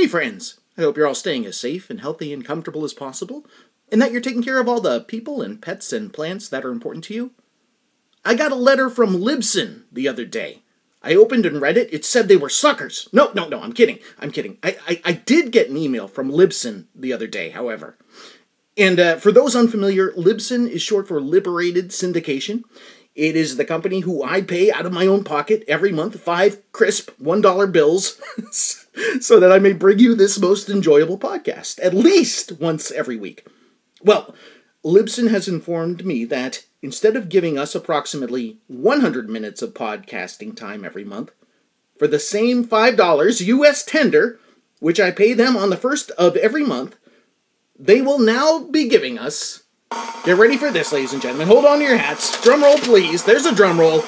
Hey, friends! I hope you're all staying as safe and healthy and comfortable as possible, and that you're taking care of all the people and pets and plants that are important to you. I got a letter from Libsyn the other day. I opened and read it. It said they were suckers. No, no, no, I'm kidding. I'm kidding. I, I, I did get an email from Libsyn the other day, however. And uh, for those unfamiliar, Libsyn is short for Liberated Syndication. It is the company who I pay out of my own pocket every month five crisp $1 bills so that I may bring you this most enjoyable podcast at least once every week. Well, Libsyn has informed me that instead of giving us approximately 100 minutes of podcasting time every month, for the same $5 US tender, which I pay them on the first of every month, they will now be giving us Get ready for this, ladies and gentlemen. Hold on to your hats. Drum roll, please. There's a drum roll.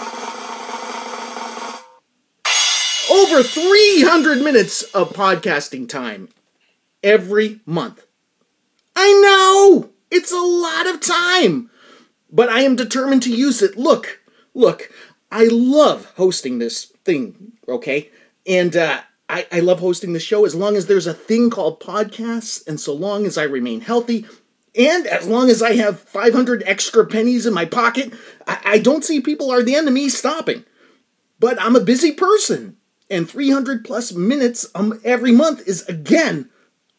Over 300 minutes of podcasting time every month. I know! It's a lot of time! But I am determined to use it. Look, look, I love hosting this thing, okay? And uh, I, I love hosting the show as long as there's a thing called podcasts, and so long as I remain healthy, and as long as I have 500 extra pennies in my pocket, I, I don't see people are the enemy stopping. But I'm a busy person, and 300 plus minutes um, every month is, again,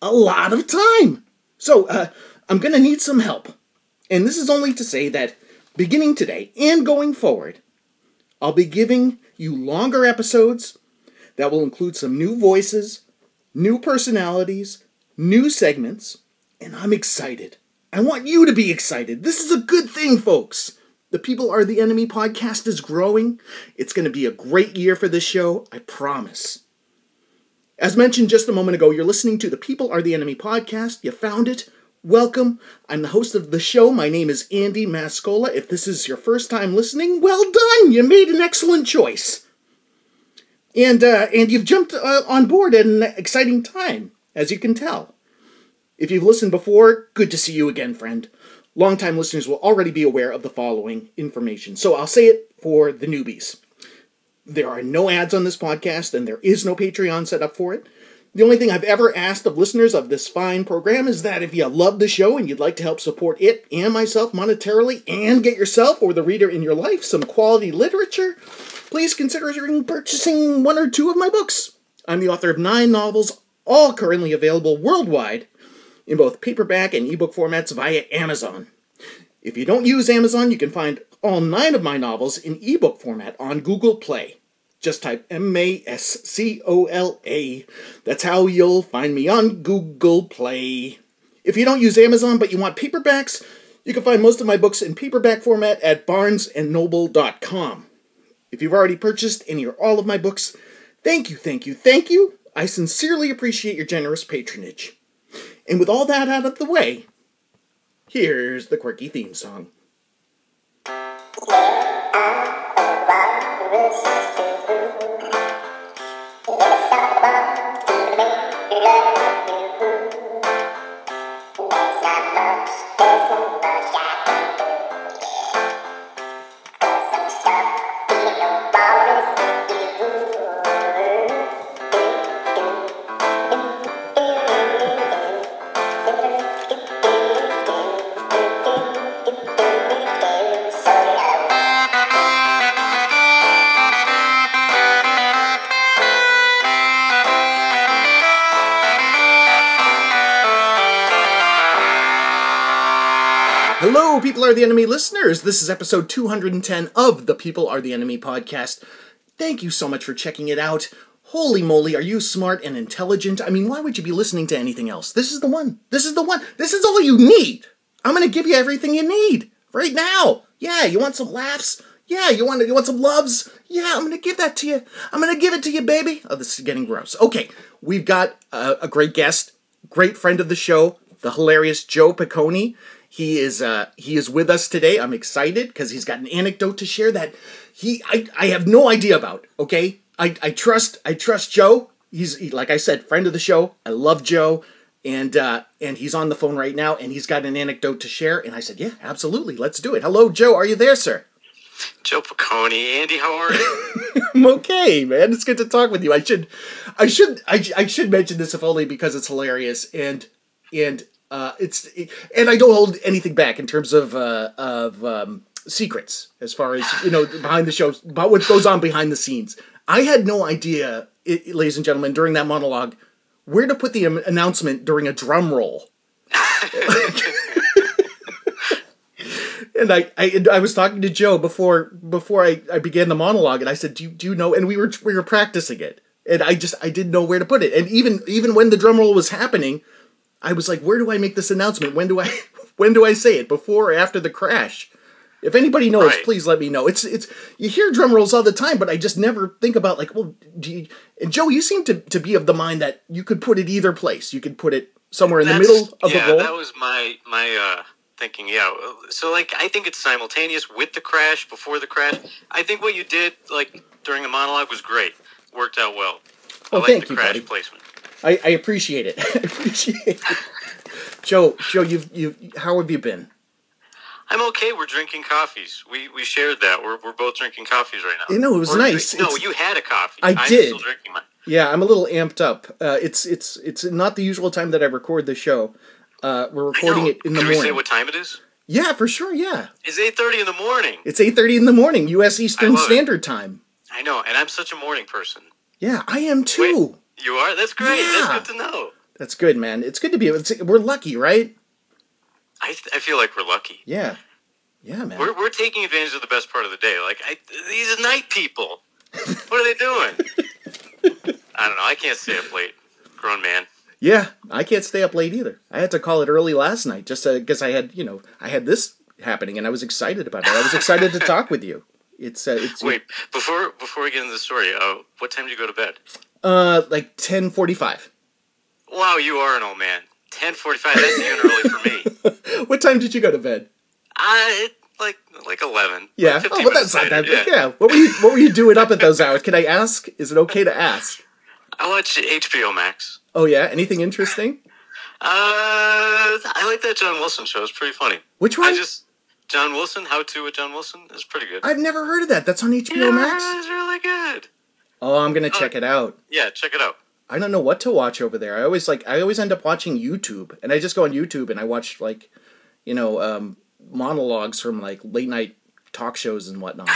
a lot of time. So uh, I'm going to need some help. And this is only to say that beginning today and going forward, I'll be giving you longer episodes that will include some new voices, new personalities, new segments, and I'm excited. I want you to be excited. This is a good thing, folks. The People Are the Enemy podcast is growing. It's going to be a great year for this show, I promise. As mentioned just a moment ago, you're listening to the People Are the Enemy podcast. You found it. Welcome. I'm the host of the show. My name is Andy Mascola. If this is your first time listening, well done. You made an excellent choice. And uh, and you've jumped uh, on board at an exciting time, as you can tell. If you've listened before, good to see you again, friend. Longtime listeners will already be aware of the following information, so I'll say it for the newbies. There are no ads on this podcast, and there is no Patreon set up for it. The only thing I've ever asked of listeners of this fine program is that if you love the show and you'd like to help support it and myself monetarily and get yourself or the reader in your life some quality literature, please consider purchasing one or two of my books. I'm the author of nine novels, all currently available worldwide in both paperback and ebook formats via Amazon. If you don't use Amazon, you can find all nine of my novels in ebook format on Google Play. Just type M A S C O L A. That's how you'll find me on Google Play. If you don't use Amazon but you want paperbacks, you can find most of my books in paperback format at barnesandnoble.com. If you've already purchased any or all of my books, thank you, thank you, thank you. I sincerely appreciate your generous patronage. And with all that out of the way, here's the quirky theme song. Are the Enemy listeners. This is episode 210 of the People Are the Enemy podcast. Thank you so much for checking it out. Holy moly, are you smart and intelligent? I mean, why would you be listening to anything else? This is the one. This is the one. This is all you need. I'm going to give you everything you need right now. Yeah, you want some laughs? Yeah, you want you want some loves? Yeah, I'm gonna give that to you. I'm gonna give it to you, baby. Oh, this is getting gross. Okay, we've got a, a great guest, great friend of the show, the hilarious Joe Piccone. He is uh, he is with us today. I'm excited because he's got an anecdote to share that he I, I have no idea about. Okay, I, I trust I trust Joe. He's he, like I said, friend of the show. I love Joe, and uh, and he's on the phone right now, and he's got an anecdote to share. And I said, yeah, absolutely, let's do it. Hello, Joe. Are you there, sir? Joe Piccone, Andy, how are you? I'm okay, man. It's good to talk with you. I should, I should, I, I should mention this if only because it's hilarious and and uh, it's and I don't hold anything back in terms of uh, of um, secrets as far as you know behind the show about what goes on behind the scenes. I had no idea, it, ladies and gentlemen, during that monologue, where to put the announcement during a drum roll. and I, I I was talking to Joe before before I, I began the monologue, and I said, "Do you, do you know?" And we were we were practicing it, and I just I didn't know where to put it. And even even when the drum roll was happening, I was like, "Where do I make this announcement? When do I when do I say it? Before or after the crash?" If anybody knows, Right. please let me know. It's it's you hear drum rolls all the time, but I just never think about like, well, do you, and Joe, you seem to, to be of the mind that you could put it either place. You could put it somewhere in the middle of yeah, the roll. that was my my uh, thinking. Yeah, so like I think it's simultaneous with the crash, before the crash. I think what you did like during the monologue was great. Worked out well. I Oh, like thank the you, crash buddy. placement. I, I appreciate it. I appreciate it. Joe, Joe, you've you how have you been? I'm okay. We're drinking coffees. We we shared that. We're, we're both drinking coffees right now. You know, it was nice. No, It's- you had a coffee. I I'm did. still drinking mine. Yeah, I'm a little amped up. Uh, it's it's it's not the usual time that I record the show. Uh, we're I recording know. it in the morning. Can we say what time it is? yeah, for sure. Yeah, It's eight thirty in the morning. it's eight thirty in the morning, U.S. Eastern love it. Standard Time. I know, and I'm such a morning person. Yeah, I am too. You are. That's great. Yeah. That's good to know. That's good, man. It's good to be. We're lucky, right? I I feel like we're lucky. Yeah, yeah, man. We're, we're taking advantage of the best part of the day. Like I, these night people, what are they doing? I don't know. I can't stay up late. Grown man. Yeah, I can't stay up late either. I had to call it early last night just because I had, you know, I had this happening and I was excited about it. I was excited to talk with you. It's uh, it's Wait, before before we get into the story, uh, what time do you go to bed? Uh like ten forty five. Wow, you are an old man. Ten forty-five. That's even early for me. What time did you go to bed? I like like eleven. Yeah. Like Oh, but that's not that. later, Yeah. What were you What were you doing up at those hours? Can I ask? Is it okay to ask? I watch HBO Max. Oh yeah. Anything interesting? Uh, I like that John Wilson show. It's pretty funny. Which one? I just John Wilson. How to with John Wilson is pretty good. I've never heard of that. That's on HBO yeah, Max. It's really good. Oh, I'm gonna check it out. Yeah, check it out. I don't know what to watch over there. I always like I always end up watching YouTube, and I just go on YouTube and I watch like, you know, um, monologues from like late night talk shows and whatnot.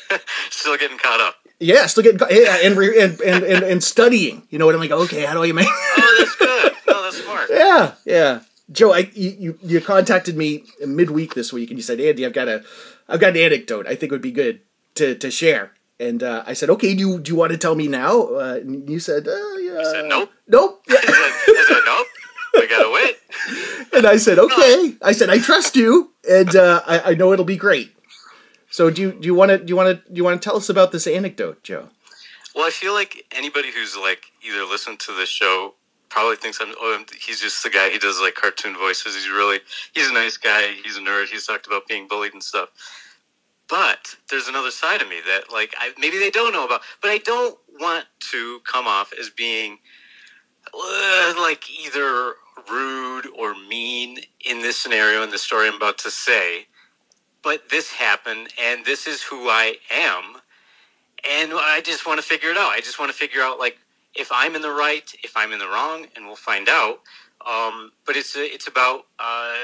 Still getting caught up. yeah, still getting yeah, and, re- and and and and studying. You know what I'm like? Okay, how do I make? Oh, that's good. No, that's smart. yeah, yeah. Joe, I you, you you contacted me midweek this week, and you said, Andy, I've got a I've got an anecdote I think would be good to to share. And uh, I said, okay, do you, do you want to tell me now? Uh, and you said, uh, yeah. said, nope. Nope. I said, I said nope. We gotta wait. And I said, okay. I said, I trust you, and uh, I, I know it'll be great. So do you do you want to do you want to do you want to tell us about this anecdote, Joe? Well, I feel like anybody who's like either listened to the show probably thinks I'm. Oh, he's just the guy. He does like cartoon voices. He's really. He's a nice guy. He's a nerd. He's talked about being bullied and stuff. But there's another side of me that like I maybe they don't know about. But I don't want to come off as being uh, like either rude or mean in this scenario in the story I'm about to say. But this happened, and this is who I am and I just want to figure it out. I just want to figure out like if I'm in the right, if I'm in the wrong, and we'll find out. Um, but it's it's about uh,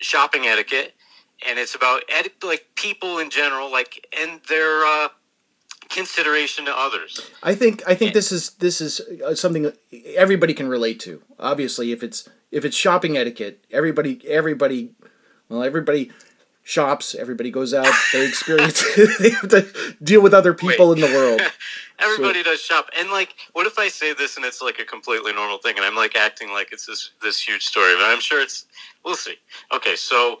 shopping etiquette, and it's about eti- like people in general, like and their uh, consideration to others. I think I think this is this is uh, something everybody can relate to. Obviously, if it's if it's shopping etiquette, everybody everybody well everybody shops, everybody goes out, they experience they have to deal with other people Wait. in the world. Everybody does shop, and like, what if I say this and it's like a completely normal thing, and I'm like acting like it's this this huge story, but I'm sure it's. We'll see. Okay, so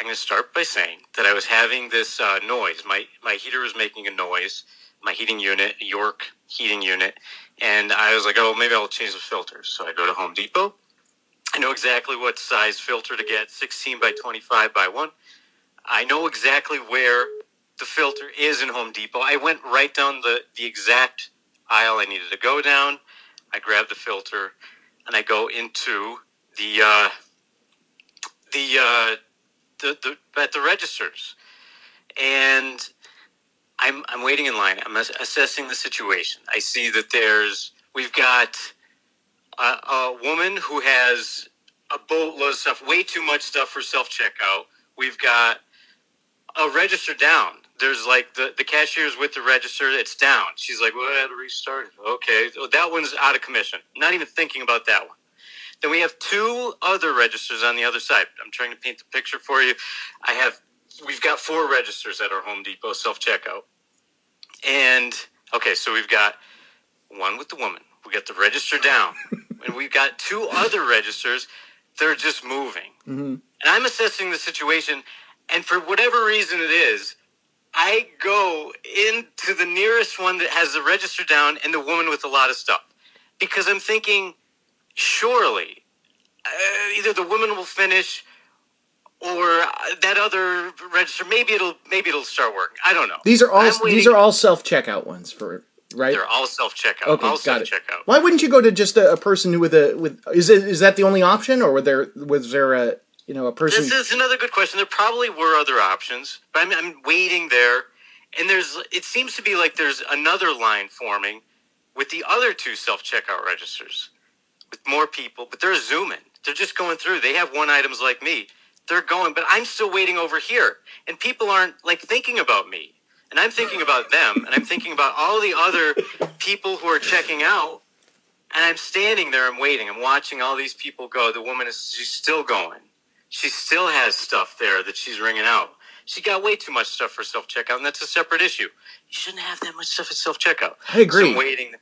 I'm going to start by saying that I was having this uh, noise. My my heater was making a noise. My heating unit, York heating unit, and I was like, oh, maybe I'll change the filters. So I go to Home Depot. I know exactly what size filter to get, 16 by 25 by 1. I know exactly where the filter is in Home Depot. I went right down the, the exact aisle I needed to go down. I grab the filter and I go into the uh, the, uh, the the at the registers. and I'm I'm waiting in line. I'm assessing the situation. I see that there's we've got a, a woman who has a boatload of stuff, way too much stuff for self checkout. We've got a register down. There's like the, the cashier's with the register, it's down. She's like, Well, I had to restart. Okay. That one's out of commission. Not even thinking about that one. Then we have two other registers on the other side. I'm trying to paint the picture for you. I have we've got four registers at our Home Depot self checkout. And okay, so we've got one with the woman. We got the register down. and we've got two other registers. They're just moving. hmm And I'm assessing the situation. And for whatever reason it is, I go into the nearest one that has the register down and the woman with a lot of stuff. Because I'm thinking, surely, uh, either the woman will finish or uh, that other register, maybe it'll maybe it'll start working. I don't know. These are all these are all self checkout ones for right. They're all self checkout. Okay, all got self it. checkout. Why wouldn't you go to just a, a person with a with is it is that the only option or were there was there a you know a person This is another good question. There probably were other options, but I'm, I'm waiting there, and there's. It seems to be like there's another line forming with the other two self checkout registers with more people, but they're zooming. They're just going through. They have one items like me. They're going, but I'm still waiting over here, and people aren't like thinking about me, and I'm thinking about them, and I'm thinking about all the other people who are checking out. And I'm standing there, I'm waiting, I'm watching all these people go. The woman is she's still going she still has stuff there that she's ringing out. She got way too much stuff for self checkout, and that's a separate issue. You shouldn't have that much stuff at self checkout. I agree. So I'm waiting.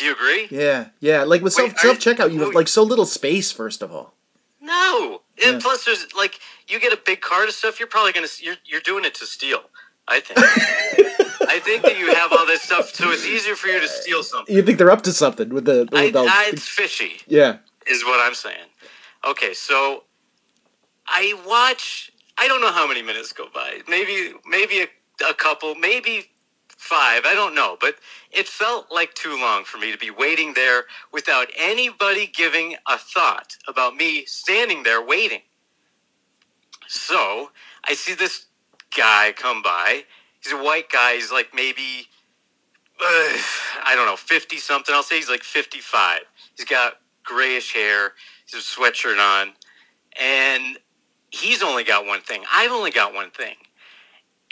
Do you agree? Yeah, yeah. Like with Wait, self self checkout, you have like so little space. First of all, No. And Yeah. plus, there's like you get a big cart of stuff. You're probably gonna you're you're doing it to steal. I think. I think that you have all this stuff, so it's easier for you to steal something. you think they're up to something with the, with I, the I, it's fishy. yeah. is what I'm saying. Okay, so I watch. I don't know how many minutes go by. Maybe maybe a, a couple, maybe five. I don't know, but it felt like too long for me to be waiting there without anybody giving a thought about me standing there waiting. So I see this guy come by. He's a white guy. He's like maybe uh, I don't know, 50 something. I'll say he's like 55. He's got grayish hair. He's a sweatshirt on. And he's only got one thing. I've only got one thing.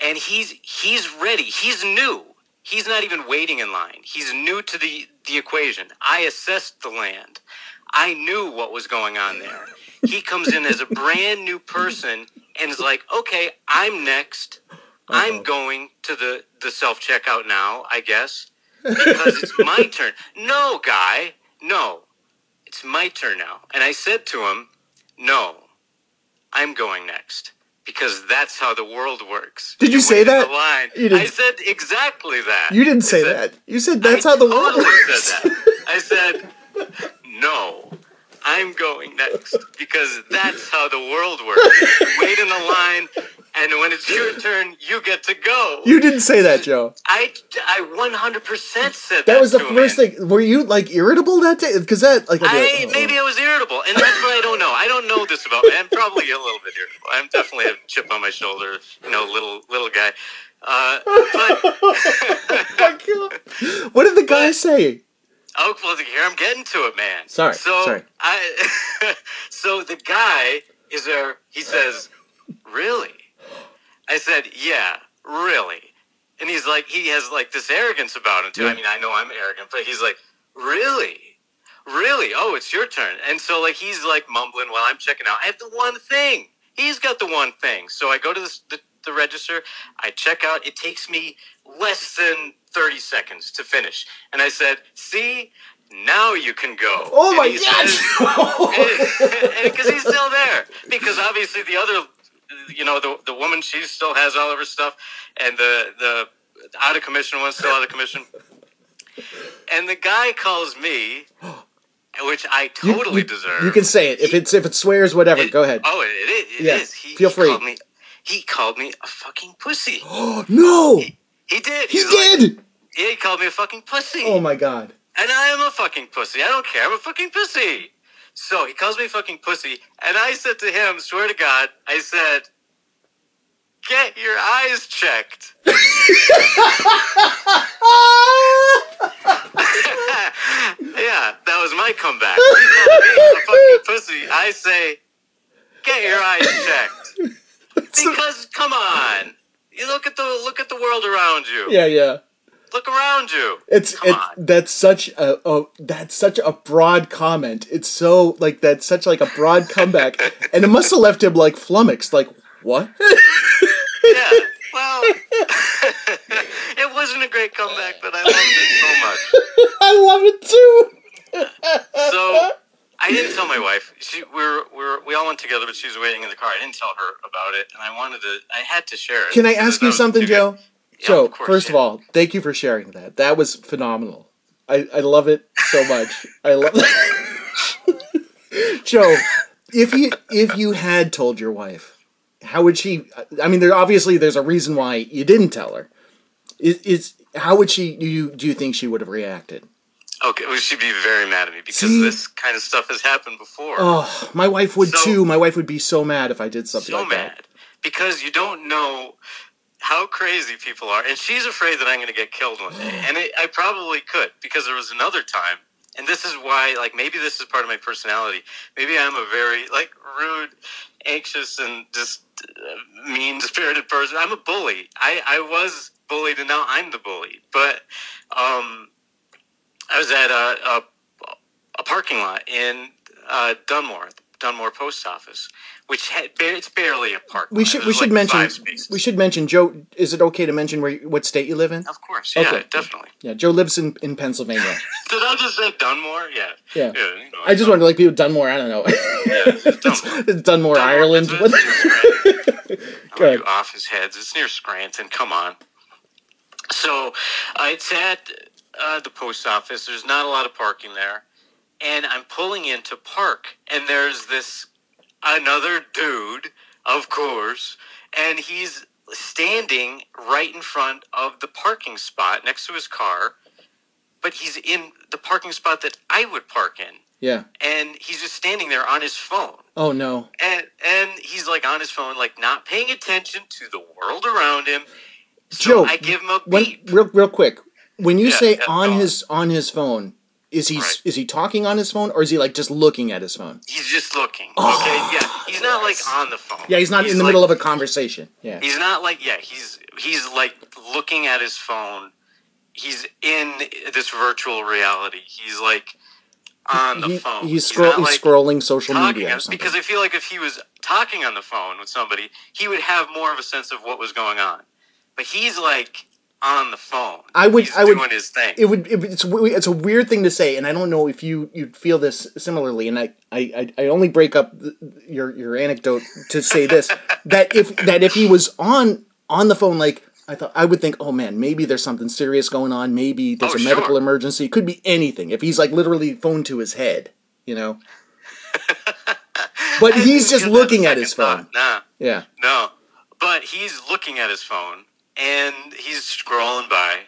And he's he's ready. He's new. He's not even waiting in line. He's new to the, the equation. I assessed the land. I knew what was going on there. He comes in as a brand new person and is like, okay, I'm next. I'm going to the, the self checkout now, I guess, because it's my turn. No, guy, no, it's my turn now. And I said to him, no, I'm going next because that's how the world works. Did you say that? Line. You I said exactly that. You didn't say said- that. You said that's I how the world totally works. Said. I said, no, I'm going next because that's how the world works. You wait in the line, and when it's your turn, you get to go. you didn't say that, Joe. I, I 100% said that. That was the him, first thing. Were you like irritable that day? Because that like I like, oh, maybe. I was irritable, and that's what I don't know. I don't know this about me. I'm probably a little bit irritable. I'm definitely a chip on my shoulder, you know, little little guy. Uh, but. What did the guy say? Oh, well, here I'm getting to it, man. Sorry, So sorry. I, so the guy is there. He says, "Really?" I said, "Yeah, really." And he's like, he has like this arrogance about him too. Yeah. I mean, I know I'm arrogant, but he's like, "Really?" Really? Oh, it's your turn. And so, like, he's like mumbling while I'm checking out. I have the one thing. He's got the one thing. So I go to this, the, the register. I check out. It takes me less than 30 seconds to finish. And I said, See, now you can go. Oh And my god! Because he's still there. Because obviously the other, you know, the, the woman, she still has all of her stuff. And the, the out of commission one's still out of commission. And the guy calls me, which I totally you, deserve. You can say it if it's if it swears whatever. It- Go ahead. Oh, it, it, it Yeah, is. He, feel he free. Called me, he called me a fucking pussy. Oh no, He did. he like- did. yeah, he called me a fucking pussy. Oh my God. And I am a fucking pussy. I don't care. I'm a fucking pussy. So he calls me fucking pussy. And I said to him, swear to God, I said, get your eyes checked. yeah, that was my comeback. You call me a fucking pussy. I say, get your eyes checked. Because come on, you look at the look at the world around you. yeah, yeah. Look around you. It's Come it's on. that's such a, a that's such a broad comment. It's so like that's such like a broad comeback, and it must have left him like flummoxed. Like what? Yeah. Well, it wasn't a great comeback, but I loved it so much. I love it too. So I didn't tell my wife. She we were, we were we all went together, but she was waiting in the car. I didn't tell her about it, and I wanted to. I had to share it. Can I ask you something, Joe? good. Yeah, Joe, of course, first of all, thank you for sharing that. That was phenomenal. I, I love it so much. I love Joe, if you if you had told your wife, how would she I mean there obviously there's a reason why you didn't tell her. Is, is how would she do you do you think she would have reacted? Okay, well, she'd be very mad at me because See? this kind of stuff has happened before. Oh, my wife would So- too. My wife would be so mad if I did something so like mad that. because you don't know how crazy people are, and she's afraid that I'm going to get killed one day, and it, I probably could because there was another time, and this is why, like, maybe this is part of my personality. Maybe I'm a very like rude, anxious, and just uh, mean spirited person. I'm a bully. I I was bullied, and now I'm the bully. But um, I was at a a, a parking lot in uh, Dunmore, Dunmore Post Office, which had, it's barely a park. We should we should like mention we should mention Joe. Is it okay to mention where what state you live in? Of course, yeah, Okay. definitely. Yeah, Joe lives in, in Pennsylvania. Did I just say Dunmore? Yeah. Yeah. you know, I just wanted to like people Dunmore. I don't know. Yeah, it's Dunmore. It's Dunmore, Dunmore, Ireland. it's- What- it's ahead. you off his heads? It's near Scranton. Come on. So uh, it's at uh, the post office. There's not a lot of parking there, and I'm pulling in to park, and there's this another dude, of course, and he's standing right in front of the parking spot next to his car, but he's in the parking spot that I would park in, yeah. and he's just standing there on his phone Oh no. and and he's like on his phone, like not paying attention to the world around him. So Joe, I give him a When, beep. real real quick, when you Yeah, say yeah, on go on. his on his phone, is he Right. is he talking on his phone or is he like just looking at his phone? He's just looking. Oh, okay, yeah, he's not like on the phone. Yeah, he's not in the like- middle of a conversation. Yeah. He's not like yeah. He's he's like looking at his phone. He's in this virtual reality. He's like on the He- phone. he's, scroll, not, he's like, scrolling social media or something. because I feel like if he was talking on the phone with somebody, he would have more of a sense of what was going on. But he's like on the phone. I would- He's I would- doing his thing. it would it, it's it's a weird thing to say and i don't know if you you feel this similarly and i i I- only break up th- your your anecdote to say this that if that if he was on on the phone like i thought i would think oh man maybe there's something serious going on maybe there's Oh, a medical sure. emergency it could be anything if he's like literally phone to his head you know but he's just give that a looking at his phone thought. Nah, yeah no. But he's looking at his phone and he's scrolling by,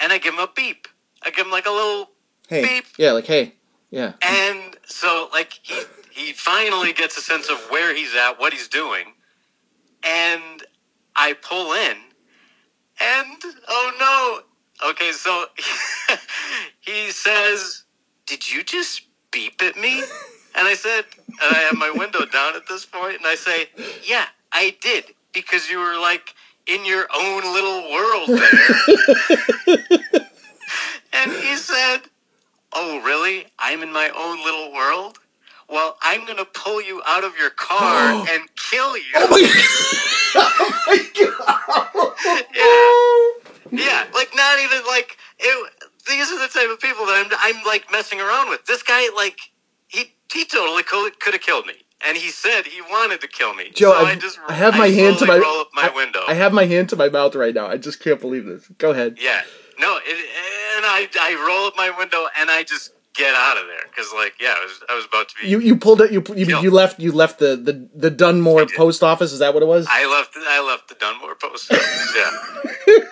and I give him a beep. I give him like a little hey Beep. yeah like hey yeah And so, like, he he finally gets a sense of where he's at, what he's doing, and I pull in, and oh no! Okay, so he says, "Did you just beep at me?" And I said, and I have my window down at this point, and I say, "Yeah, I did because you were like." In your own little world there. and he said, Oh, really? I'm in my own little world? Well, I'm going to pull you out of your car and kill you. oh my, oh my god yeah. Yeah. Like, not even like, it, these are the type of people that I'm, I'm like messing around with. This guy, like, he, he totally could, could have killed me. And he said he wanted to kill me. Joe, so I just, I have my hand to my- roll up my I- window. I have my hand to my mouth right now. I just can't believe this. Go ahead. Yeah. No, it, and I, I roll up my window and I just get out of there because, like, yeah, I was, I was about to be. You you pulled it. You you, you left you left the the the Dunmore post office. Is that what it was? I left. I left the Dunmore post office. Yeah.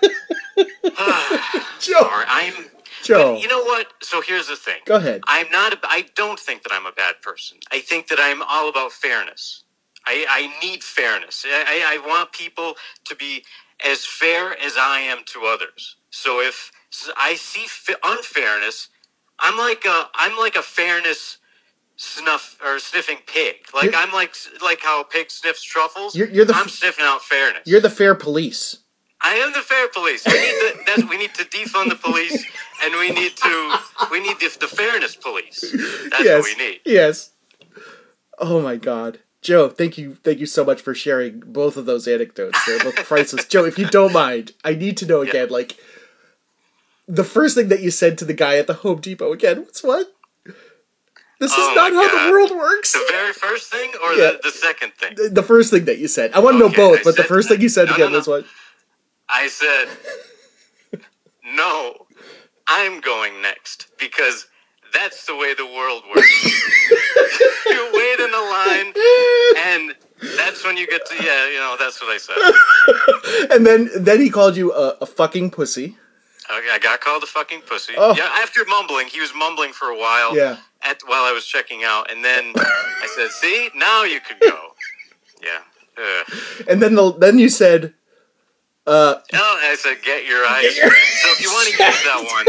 Joe, Sorry, I'm. Joe, But you know what? So here's the thing. go ahead. I'm not. A, I don't think that I'm a bad person. I think that I'm all about fairness. I, I need fairness. I, I want people to be as fair as I am to others. So if I see unfairness, I'm like a I'm like a fairness snuff or sniffing pig. Like you're, I'm like like how a pig sniffs truffles. You're, you're the I'm sniffing out fairness. You're the fair police. I am the fair police. We need to, we need to defund the police, and we need to we need the, the fairness police. That's yes, what we need. Yes. Oh my God. Joe, thank you, thank you so much for sharing both of those anecdotes. They're both priceless. Joe, if you don't mind, I need to know again, yeah. like the first thing that you said to the guy at the Home Depot again. What's what? This is oh not how God. the world works. The very first thing, or yeah. the, the second thing? The, the, first thing that you said. I want to okay, know both, I but the first thing you said no, again no, no. was what? I said, "No, I'm going next because that's the way the world works. you wait in a line, and that's when you get to yeah, you know, that's what I said. and then then he called you a, a fucking pussy. Okay, I got called a fucking pussy. Oh. Yeah, after mumbling, he was mumbling for a while. Yeah. At while I was checking out, and then I said, "See, now you can go." Yeah. Ugh. And then the then you said, uh, oh, I said, get your eyes. Get your so if you want to use that one,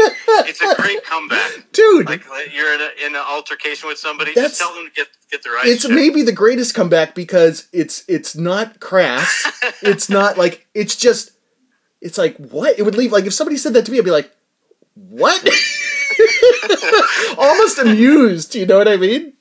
it's a great comeback, dude. Like you're in, a, in an altercation with somebody, just tell them to get get their eyes. It's checked. maybe the greatest comeback because it's it's not crass. it's not like it's just. It's like what it would leave. Like if somebody said that to me, I'd be like, what? Almost amused. You know what I mean?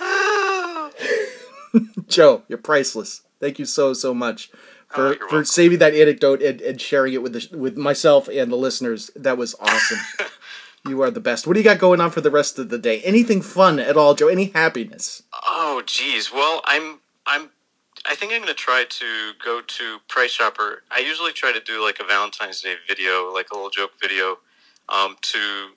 Joe, you're priceless. Thank you so so much for, oh, for saving that anecdote and, and sharing it with the, with myself and the listeners. That was awesome. you are the best. What do you got going on for the rest of the day? Anything fun at all, Joe? Any happiness? Oh, geez. Well, I'm I'm I think I'm going to try to go to Price Chopper. I usually try to do like a Valentine's Day video, like a little joke video, um, to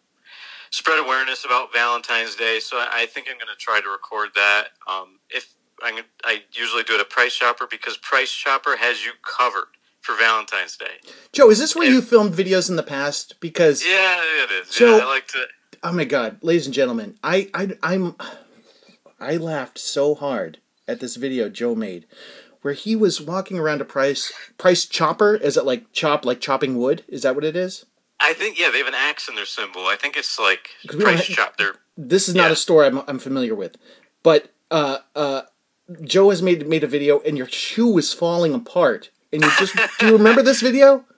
spread awareness about Valentine's Day. So I think I'm going to try to record that. Um, if I, I usually do it at Price Chopper because Price Chopper has you covered for Valentine's Day. Joe, is this where you filmed videos in the past? Because yeah, it is. So, yeah, I like to. Oh my God, ladies and gentlemen, I I I'm I laughed so hard at this video Joe made where he was walking around a price price chopper. Is it like chop like chopping wood? Is that what it is? I think yeah, they have an axe in their symbol. I think it's like price chop. They're, this is not yeah. a store I'm I'm familiar with, but uh uh Joe has made made a video and your shoe is falling apart. And you just do you remember this video?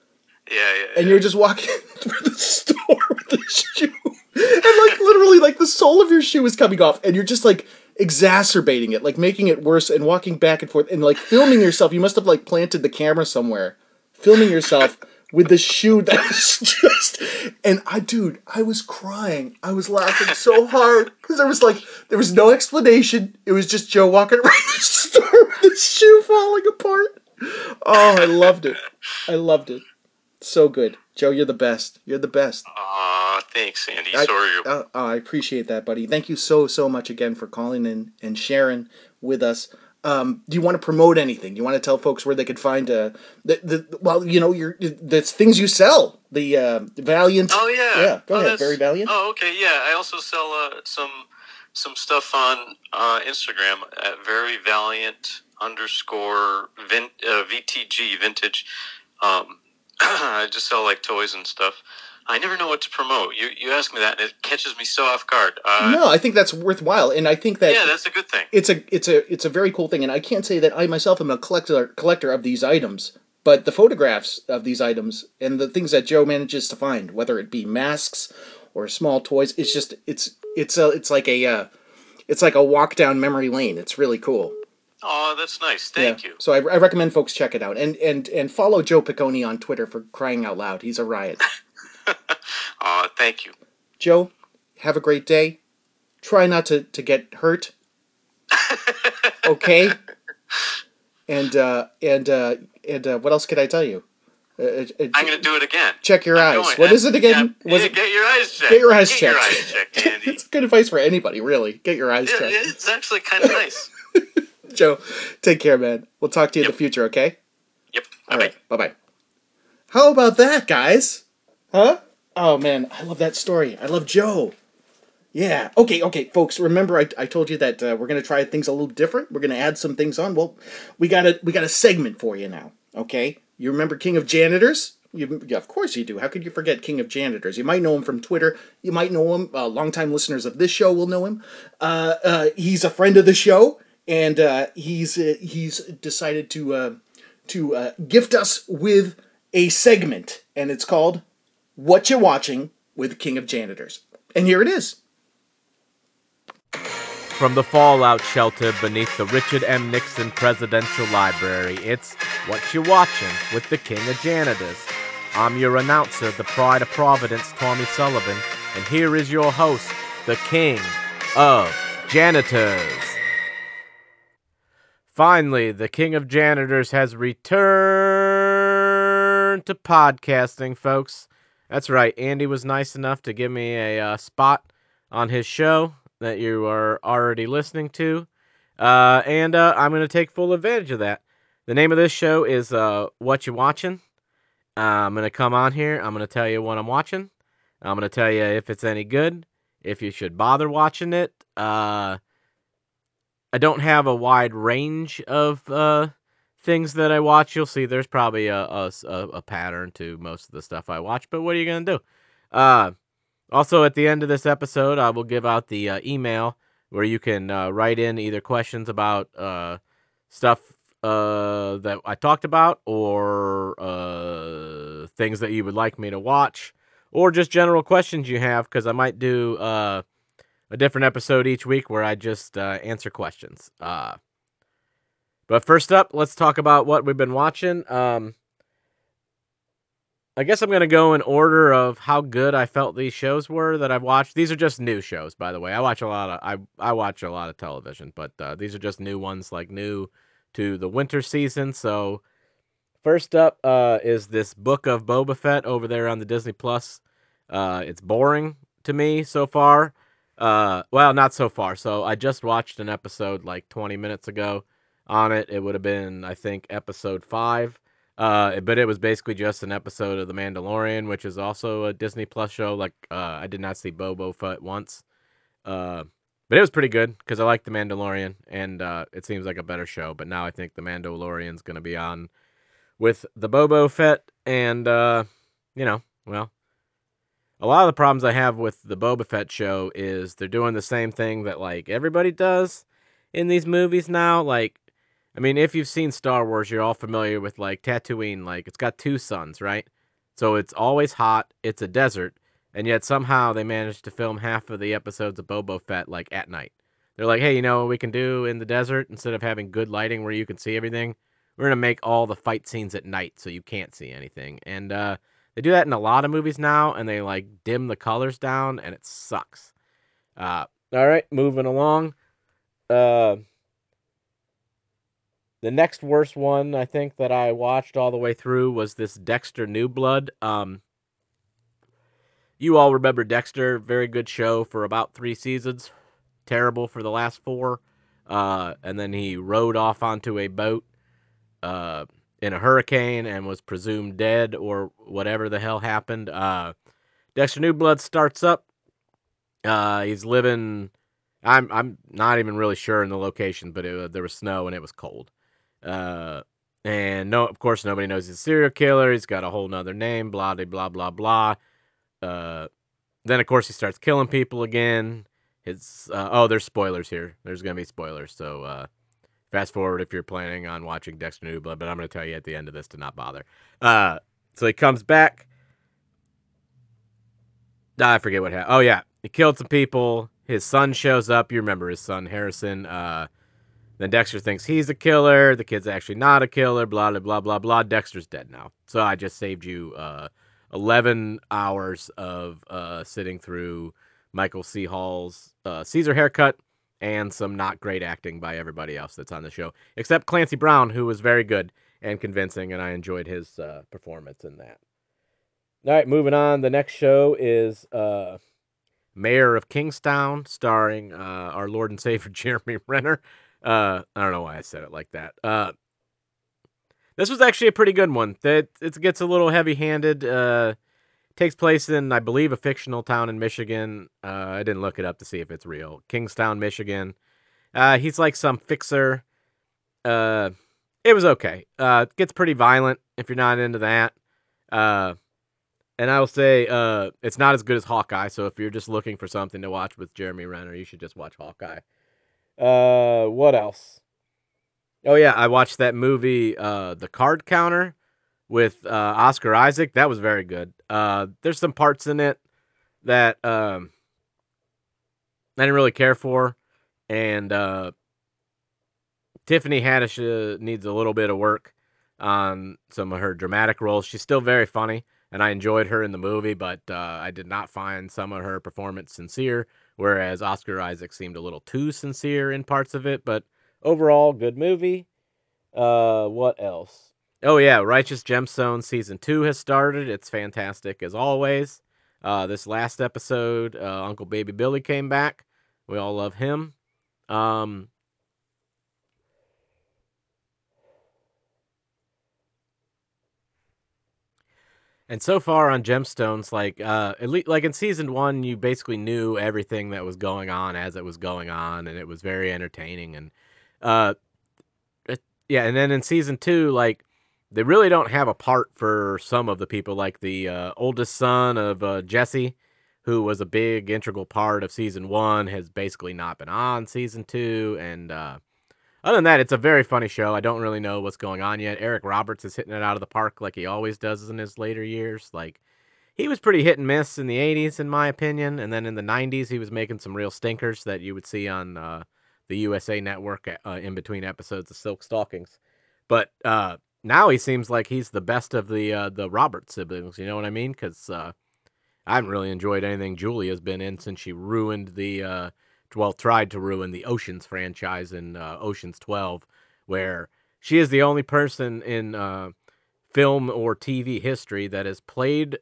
Yeah, yeah. And you're just walking through the store with the shoe. And like literally like the sole of your shoe is coming off and you're just like exacerbating it, like making it worse and walking back and forth and like filming yourself. You must have like planted the camera somewhere. Filming yourself with the shoe that was just and I dude, I was crying. I was laughing so hard because there was like there was no explanation. It was just Joe walking around the store with his shoe falling apart. Oh, I loved it. I loved it. So good. Joe, you're the best. You're the best. Aw, thanks, Andy. I, Sorry. Uh, I appreciate that, buddy. Thank you so, so much again for calling in and sharing with us um, do you want to promote anything? Do you want to tell folks where they could find uh, the, the well, you know, your the things you sell, the uh, Valiant. Oh yeah, yeah. Go oh, ahead, very Valiant. Oh okay, yeah. I also sell uh, some some stuff on uh, Instagram at very Valiant underscore vin- uh, VTG vintage. Um, I just sell like toys and stuff. I never know what to promote. You you ask me that, and it catches me so off guard. Uh, no, I think that's worthwhile, and I think that yeah, that's a good thing. It's a it's a it's a very cool thing, and I can't say that I myself am a collector collector of these items, but the photographs of these items and the things that Joe manages to find, whether it be masks or small toys, it's just it's it's a it's like a uh, it's like a walk down memory lane. It's really cool. Oh, that's nice. Thank yeah. you. So I, I recommend folks check it out and and and follow Joe Piccone on Twitter for crying out loud. He's a riot. uh, thank you. Joe, have a great day. Try not to, to get hurt. okay? And uh, and uh, and uh, what else could I tell you? Uh, uh, uh I'm going to do it again. Check your I'm eyes. Going. What is it again? Yeah, Was yeah, get your eyes checked. Get your eyes get checked. Your eyes checked, Andy. it's good advice for anybody, really. Get your eyes yeah, checked. It's actually kind of nice. Joe, take care, man. We'll talk to you yep. in the future, okay? Yep. All right. Bye bye. How about that, guys? Huh? Oh man, I love that story. I love Joe. Yeah. Okay. Okay, folks. Remember, I, I told you that uh, we're gonna try things a little different. We're gonna add some things on. Well, we got a we got a segment for you now. Okay. You remember King of Janitors? You, yeah, of course you do. How could you forget King of Janitors? You might know him from Twitter. You might know him. Uh, longtime listeners of this show will know him. Uh, uh, he's a friend of the show, and uh, he's uh, he's decided to uh, to uh, gift us with a segment, and it's called "What you're Watching with King of Janitors." And here it is. From the fallout shelter beneath the Richard M. Nixon Presidential Library, it's What You Watching with the King of Janitors. I'm your announcer, the Pride of Providence, Tommy Sullivan, and here is your host, the King of Janitors. Finally, the King of Janitors has returned to podcasting, folks. That's right, Andy was nice enough to give me a uh, spot on his show that you are already listening to. Uh, and uh, I'm going to take full advantage of that. The name of this show is uh, What You Watching. Uh, I'm going to come on here. I'm going to tell you what I'm watching. I'm going to tell you if it's any good, if you should bother watching it. Uh, I don't have a wide range of things that I watch. You'll see there's probably a, a, a pattern to most of the stuff I watch, but what are you going to do? Uh, also, at the end of this episode, I will give out the uh, email where you can uh, write in either questions about uh, stuff uh, that I talked about or uh, things that you would like me to watch or just general questions you have because I might do uh, a different episode each week where I just answer questions. But first up, let's talk about what we've been watching. Um, I guess I'm gonna go in order of how good I felt these shows were that I've watched. These are just new shows, by the way. I watch a lot of I I watch a lot of television, but uh, these are just new ones, like new to the winter season. So first up uh, is this book of Boba Fett over there on the Disney Plus. Uh, it's boring to me so far. Uh, well, not so far. So I just watched an episode like 20 minutes ago on it. It would have been, I think, episode five. Uh, but it was basically just an episode of The Mandalorian, which is also a Disney Plus show. Like, uh, I did not see Boba Fett once. Uh, but it was pretty good because I like The Mandalorian, and uh, it seems like a better show. But now I think The Mandalorian's going to be on with the Boba Fett, and, uh, you know, well, a lot of the problems I have with the Boba Fett show is they're doing the same thing that, like, everybody does in these movies now. Like, I mean, if you've seen Star Wars, you're all familiar with like Tatooine. Like it's got two suns, right? So it's always hot. It's a desert, and yet somehow they managed to film half of the episodes of Boba Fett like at night. They're like, hey, you know what we can do in the desert instead of having good lighting where you can see everything? We're gonna make all the fight scenes at night so you can't see anything. And uh, they do that in a lot of movies now, and they like dim the colors down, and it sucks. Uh, all right, moving along. Uh, the next worst one I think that I watched all the way through was this Dexter New Blood. Um, you all remember Dexter, very good show for about three seasons, terrible for the last four. Uh, and then he rode off onto a boat uh, in a hurricane and was presumed dead or whatever the hell happened. Uh, Dexter New Blood starts up. Uh, he's living. I'm I'm not even really sure in the location, but it, there was snow and it was cold. Uh, and no, of course, nobody knows he's a serial killer. He's got a whole nother name, blah, blah, blah, blah, blah. Uh, then, of course, he starts killing people again. His, uh, oh, there's spoilers here. There's going to be spoilers. So, uh, fast forward if you're planning on watching Dexter New Blood, but I'm going to tell you at the end of this to not bother. Uh, so he comes back. I forget what happened. Oh, yeah. He killed some people. His son shows up. You remember his son, Harrison. Uh, then Dexter thinks he's a killer. The kid's actually not a killer. Blah blah blah blah blah. Dexter's dead now. So I just saved you uh, 11 hours of uh, sitting through Michael C. Hall's uh, Caesar haircut and some not great acting by everybody else that's on the show, except Clancy Brown, who was very good and convincing, and I enjoyed his uh, performance in that. All right, moving on. The next show is uh, Mayor of Kingstown, starring uh, our Lord and Savior Jeremy Renner. Uh, I don't know why I said it like that. Uh, this was actually a pretty good one. That it gets a little heavy-handed. Uh, takes place in, I believe, a fictional town in Michigan. Uh, I didn't look it up to see if it's real. Kingstown, Michigan. Uh, he's like some fixer. Uh, it was okay. Uh, it gets pretty violent if you're not into that. Uh, and I will say, uh, it's not as good as Hawkeye. So if you're just looking for something to watch with Jeremy Renner, you should just watch Hawkeye. Uh, what else? Oh yeah, I watched that movie, uh, The Card Counter, with uh, Oscar Isaac. That was very good. Uh, there's some parts in it that um, I didn't really care for, and uh, Tiffany Haddish uh, needs a little bit of work on some of her dramatic roles. She's still very funny, and I enjoyed her in the movie, but uh, I did not find some of her performance sincere, whereas Oscar Isaac seemed a little too sincere in parts of it. But overall, good movie. Uh, what else? Oh yeah, Righteous Gemstone season two has started. It's fantastic as always. Uh, this last episode, uh, Uncle Baby Billy came back. We all love him. Um, And so far on Gemstones, like uh, at least like in season one, you basically knew everything that was going on as it was going on, and it was very entertaining. And uh, it, yeah, and then in season two, like they really don't have a part for some of the people, like the uh, oldest son of uh, Jesse, who was a big integral part of season one, has basically not been on season two, and uh, other than that, it's a very funny show. I don't really know what's going on yet. Eric Roberts is hitting it out of the park like he always does in his later years. Like he was pretty hit and miss in the 80s in my opinion, and then in the 90s he was making some real stinkers that you would see on uh, the USA network uh, in between episodes of Silk Stockings. But uh, now he seems like he's the best of the uh, the Roberts siblings, you know what I mean? Cuz uh, I haven't really enjoyed anything Julia's been in since she ruined the uh, well, tried to ruin the Oceans franchise in uh, Oceans 12, where she is the only person in uh, film or TV history that has played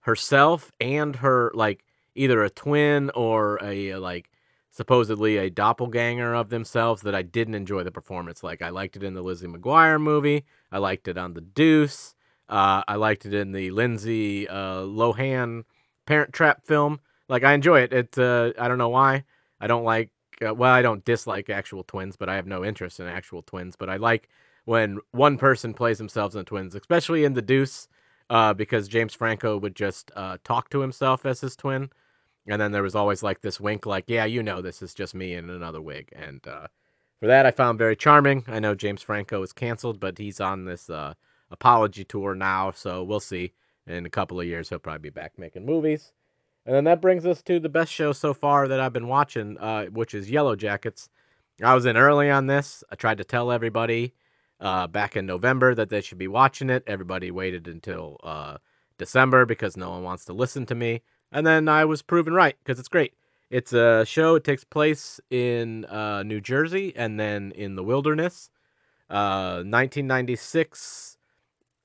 herself and her, like, either a twin or a, like, supposedly a doppelganger of themselves that I didn't enjoy the performance. Like, I liked it in the Lizzie McGuire movie, I liked it on The Deuce, uh, I liked it in the Lindsay uh, Lohan Parent Trap film. Like, I enjoy it. It, uh, I don't know why. I don't like, uh, well, I don't dislike actual twins, but I have no interest in actual twins. But I like when one person plays themselves in twins, especially in The Deuce, uh, because James Franco would just uh, talk to himself as his twin. And then there was always like this wink, like, yeah, you know, this is just me in another wig. And uh, for that, I found very charming. I know James Franco is canceled, but he's on this uh, apology tour now. So we'll see. In a couple of years, he'll probably be back making movies. And then that brings us to the best show so far that I've been watching, uh, which is Yellow Jackets. I was in early on this. I tried to tell everybody uh, back in November that they should be watching it. Everybody waited until uh, December because no one wants to listen to me. And then I was proven right because it's great. It's a show. It takes place in uh, New Jersey and then in the wilderness. 1996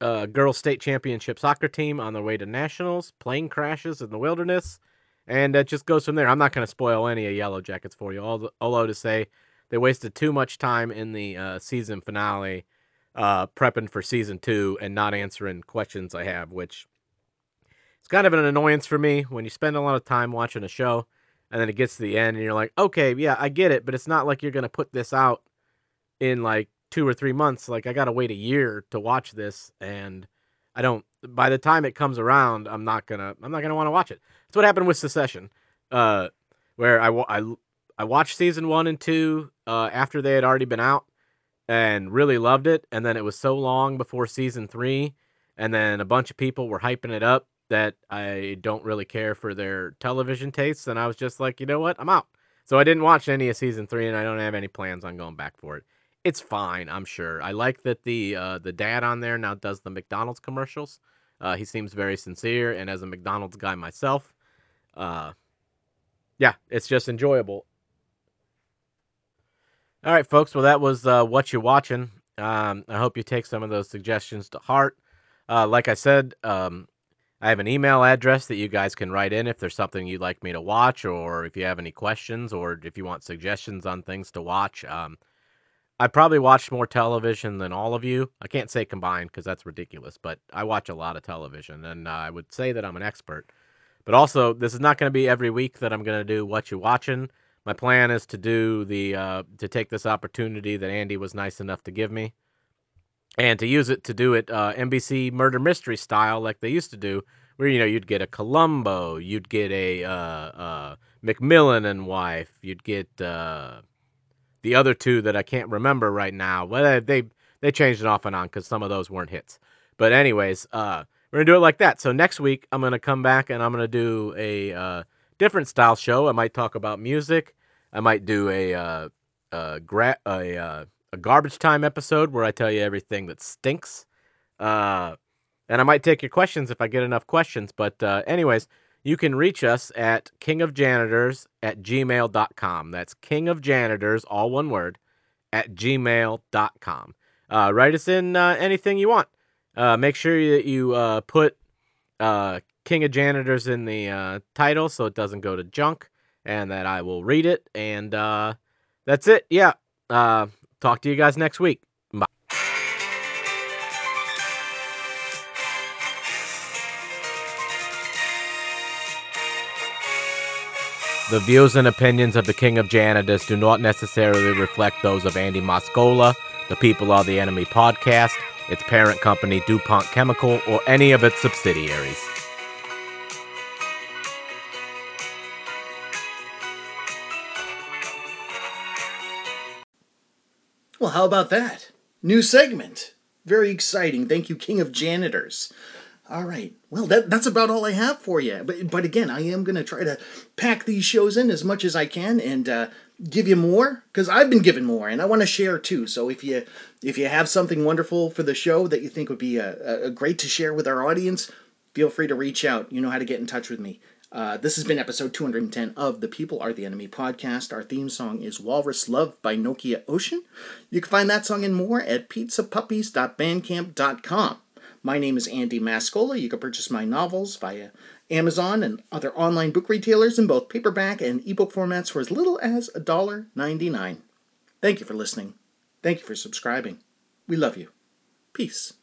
uh, girls state championship soccer team on their way to nationals. Plane crashes in the wilderness, and it just goes from there. I'm not going to spoil any of Yellow Jackets for you. Although to say they wasted too much time in the uh, season finale uh, prepping for season two and not answering questions I have, which it's kind of an annoyance for me when you spend a lot of time watching a show and then it gets to the end and you're like, okay, yeah, I get it, but it's not like you're going to put this out in like two or three months. Like I got to wait a year to watch this, and I don't. By the time it comes around, I'm not gonna. I'm not gonna want to watch it. That's what happened with Succession, uh, where I, I I watched season one and two uh, after they had already been out, and really loved it. And then it was so long before season three, and then a bunch of people were hyping it up that I don't really care for their television tastes, and I was just like, you know what, I'm out. So I didn't watch any of season three, and I don't have any plans on going back for it it's fine. I'm sure. I like that the uh, the dad on there now does the McDonald's commercials. Uh, he seems very sincere, and as a McDonald's guy myself, uh, yeah, it's just enjoyable. All right, folks. Well, that was uh, what you're watching. Um, I hope you take some of those suggestions to heart. Uh, like I said, um, I have an email address that you guys can write in if there's something you'd like me to watch, or if you have any questions, or if you want suggestions on things to watch. Um, I probably watched more television than all of you. I can't say combined because that's ridiculous, but I watch a lot of television, and uh, I would say that I'm an expert. But also, this is not going to be every week that I'm going to do what you're watching. My plan is to do the uh, to take this opportunity that Andy was nice enough to give me, and to use it to do it uh, NBC murder mystery style, like they used to do, where you know you'd get a Columbo, you'd get a uh, uh, McMillan and wife, you'd get uh, the other two that I can't remember right now. Well, they they changed it off and on because some of those weren't hits. But anyways, uh, we're gonna do it like that. So next week I'm gonna come back and I'm gonna do a uh, different style show. I might talk about music. I might do a uh, a, gra- a, uh, a garbage time episode where I tell you everything that stinks. Uh, and I might take your questions if I get enough questions. But uh, anyways, you can reach us at kingofjanitors at gmail.com. That's kingofjanitors, all one word, at gmail.com. Uh, write us in uh, anything you want. Uh, make sure that you uh, put uh, King of Janitors in the uh, title so it doesn't go to junk and that I will read it. And uh, that's it. Yeah. Talk to you guys next week. The views and opinions of the King of Janitors do not necessarily reflect those of Andy Moscola, the People Are the Enemy podcast, its parent company DuPont Chemical, or any of its subsidiaries. Well, how about that? New segment. Very exciting. Thank you, King of Janitors. All right. Well, that, that's about all I have for you. But but again, I am going to try to pack these shows in as much as I can and uh, give you more because I've been given more and I want to share too. So if you if you have something wonderful for the show that you think would be a, a great to share with our audience, feel free to reach out. You know how to get in touch with me. Uh, this has been episode 210 of the People Are the Enemy podcast. Our theme song is Walrus Love by Nokia Ocean. You can find that song and more at pizzapuppies.bandcamp.com. My name is Andy Mascola. You can purchase my novels via Amazon and other online book retailers in both paperback and ebook formats for as little as $1.99. Thank you for listening. Thank you for subscribing. We love you. Peace.